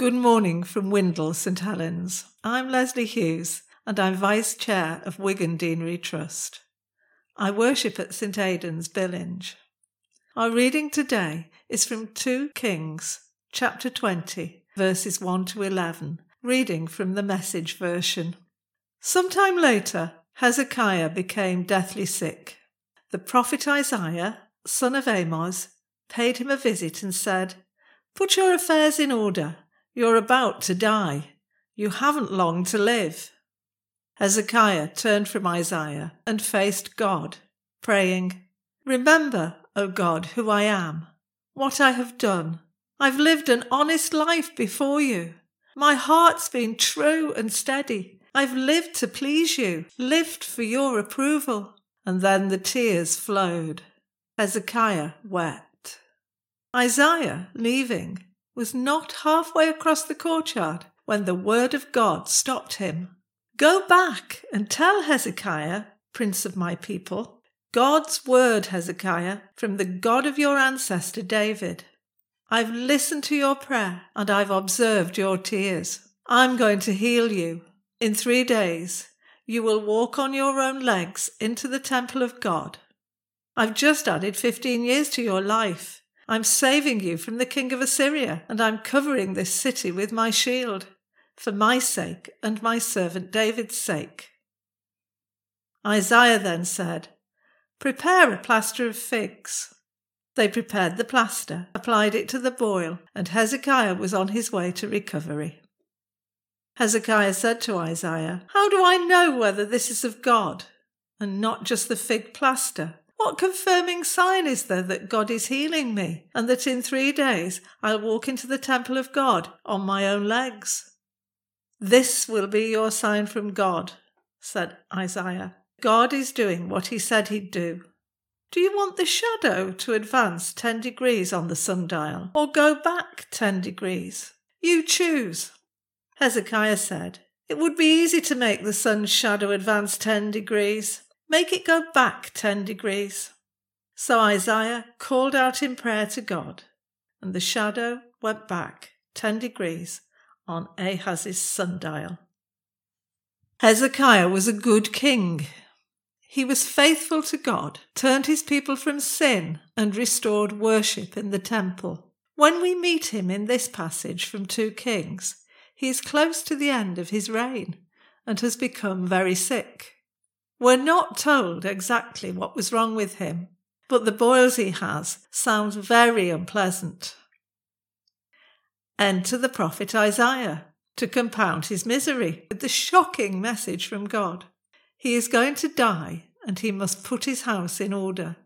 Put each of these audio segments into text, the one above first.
Good morning from Windle, St Helens. I'm Lesley Hughes and I'm Vice Chair of Wigan Deanery Trust. I worship at St Aidan's, Billinge. Our reading today is from 2 Kings, chapter 20, verses 1 to 11, reading from the Message version. Sometime later, Hezekiah became deathly sick. The prophet Isaiah, son of Amoz, paid him a visit and said, Put your affairs in order you're about to die. You haven't long to live. Hezekiah turned from Isaiah and faced God, praying, Remember, O God, who I am, what I have done. I've lived an honest life before you. My heart's been true and steady. I've lived to please you, lived for your approval. And then the tears flowed. Hezekiah wept. Isaiah, leaving, was not halfway across the courtyard when the word of God stopped him. Go back and tell Hezekiah, prince of my people, God's word, Hezekiah, from the God of your ancestor David. I've listened to your prayer and I've observed your tears. I'm going to heal you. In three days, you will walk on your own legs into the temple of God. I've just added 15 years to your life. I'm saving you from the king of Assyria, and I'm covering this city with my shield, for my sake and my servant David's sake. Isaiah then said, Prepare a plaster of figs. They prepared the plaster, applied it to the boil, and Hezekiah was on his way to recovery. Hezekiah said to Isaiah, How do I know whether this is of God, and not just the fig plaster? What confirming sign is there that God is healing me, and that in three days I'll walk into the temple of God on my own legs? This will be your sign from God, said Isaiah. God is doing what he said he'd do. Do you want the shadow to advance 10 degrees on the sundial, or go back 10 degrees? You choose. Hezekiah said, It would be easy to make the sun's shadow advance 10 degrees. Make it go back 10 degrees. So Isaiah called out in prayer to God, and the shadow went back 10 degrees on Ahaz's sundial. Hezekiah was a good king. He was faithful to God, turned his people from sin, and restored worship in the temple. When we meet him in this passage from 2 Kings, he is close to the end of his reign and has become very sick. We're not told exactly what was wrong with him, but the boils he has sound very unpleasant. Enter the prophet Isaiah to compound his misery with the shocking message from God. He is going to die and he must put his house in order.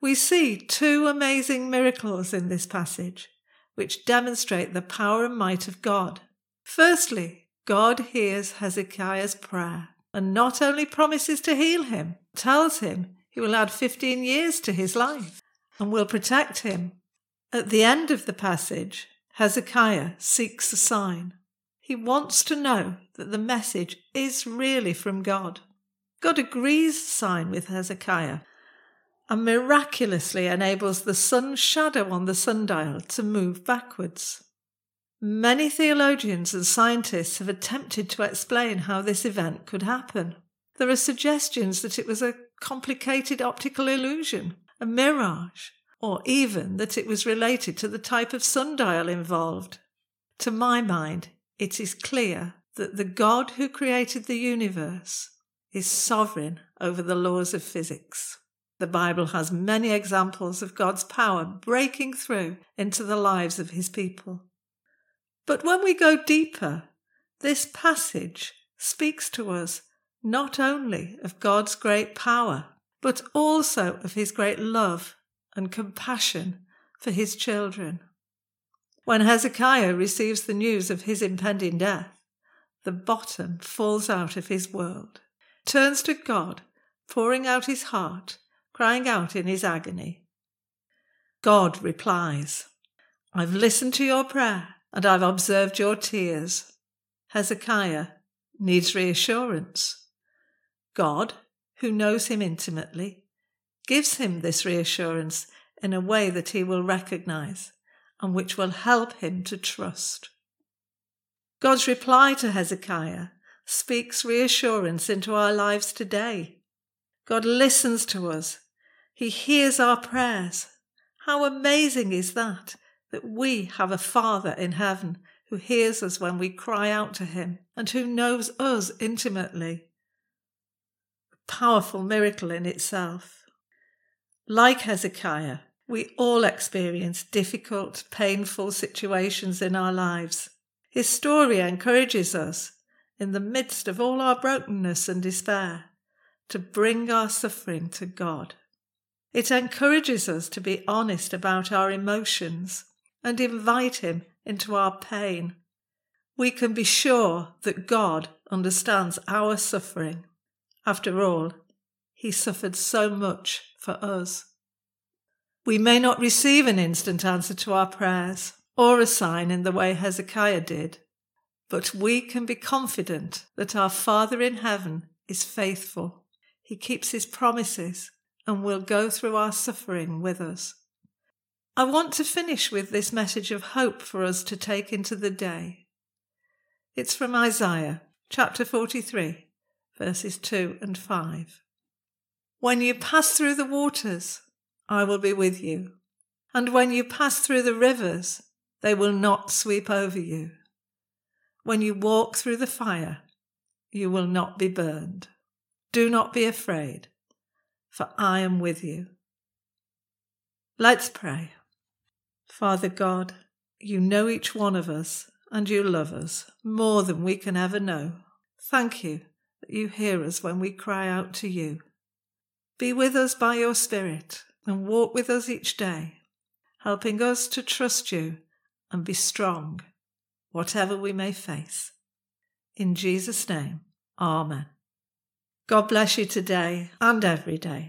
We see two amazing miracles in this passage which demonstrate the power and might of God. Firstly, God hears Hezekiah's prayer and not only promises to heal him, tells him he will add 15 years to his life and will protect him. At the end of the passage, Hezekiah seeks a sign. He wants to know that the message is really from God. God agrees sign with Hezekiah and miraculously enables the sun's shadow on the sundial to move backwards. Many theologians and scientists have attempted to explain how this event could happen. There are suggestions that it was a complicated optical illusion, a mirage, or even that it was related to the type of sundial involved. To my mind, it is clear that the God who created the universe is sovereign over the laws of physics. The Bible has many examples of God's power breaking through into the lives of his people. But when we go deeper, this passage speaks to us not only of God's great power, but also of his great love and compassion for his children. When Hezekiah receives the news of his impending death, the bottom falls out of his world, turns to God, pouring out his heart, crying out in his agony. God replies, I've listened to your prayer and I've observed your tears. Hezekiah needs reassurance. God, who knows him intimately, gives him this reassurance in a way that he will recognize and which will help him to trust. God's reply to Hezekiah speaks reassurance into our lives today. God listens to us. He hears our prayers. How amazing is that, that we have a Father in heaven who hears us when we cry out to him and who knows us intimately. A powerful miracle in itself. Like Hezekiah, we all experience difficult, painful situations in our lives. His story encourages us, in the midst of all our brokenness and despair, to bring our suffering to God. It encourages us to be honest about our emotions and invite Him into our pain. We can be sure that God understands our suffering. After all, He suffered so much for us. We may not receive an instant answer to our prayers or a sign in the way Hezekiah did, but we can be confident that our Father in heaven is faithful. He keeps his promises and will go through our suffering with us. I want to finish with this message of hope for us to take into the day. It's from Isaiah chapter 43, verses 2 and 5. When you pass through the waters, I will be with you. And when you pass through the rivers, they will not sweep over you. When you walk through the fire, you will not be burned. Do not be afraid, for I am with you. Let's pray. Father God, you know each one of us and you love us more than we can ever know. Thank you that you hear us when we cry out to you. Be with us by your Spirit and walk with us each day, helping us to trust you and be strong, whatever we may face. In Jesus' name, Amen. God bless you today and every day.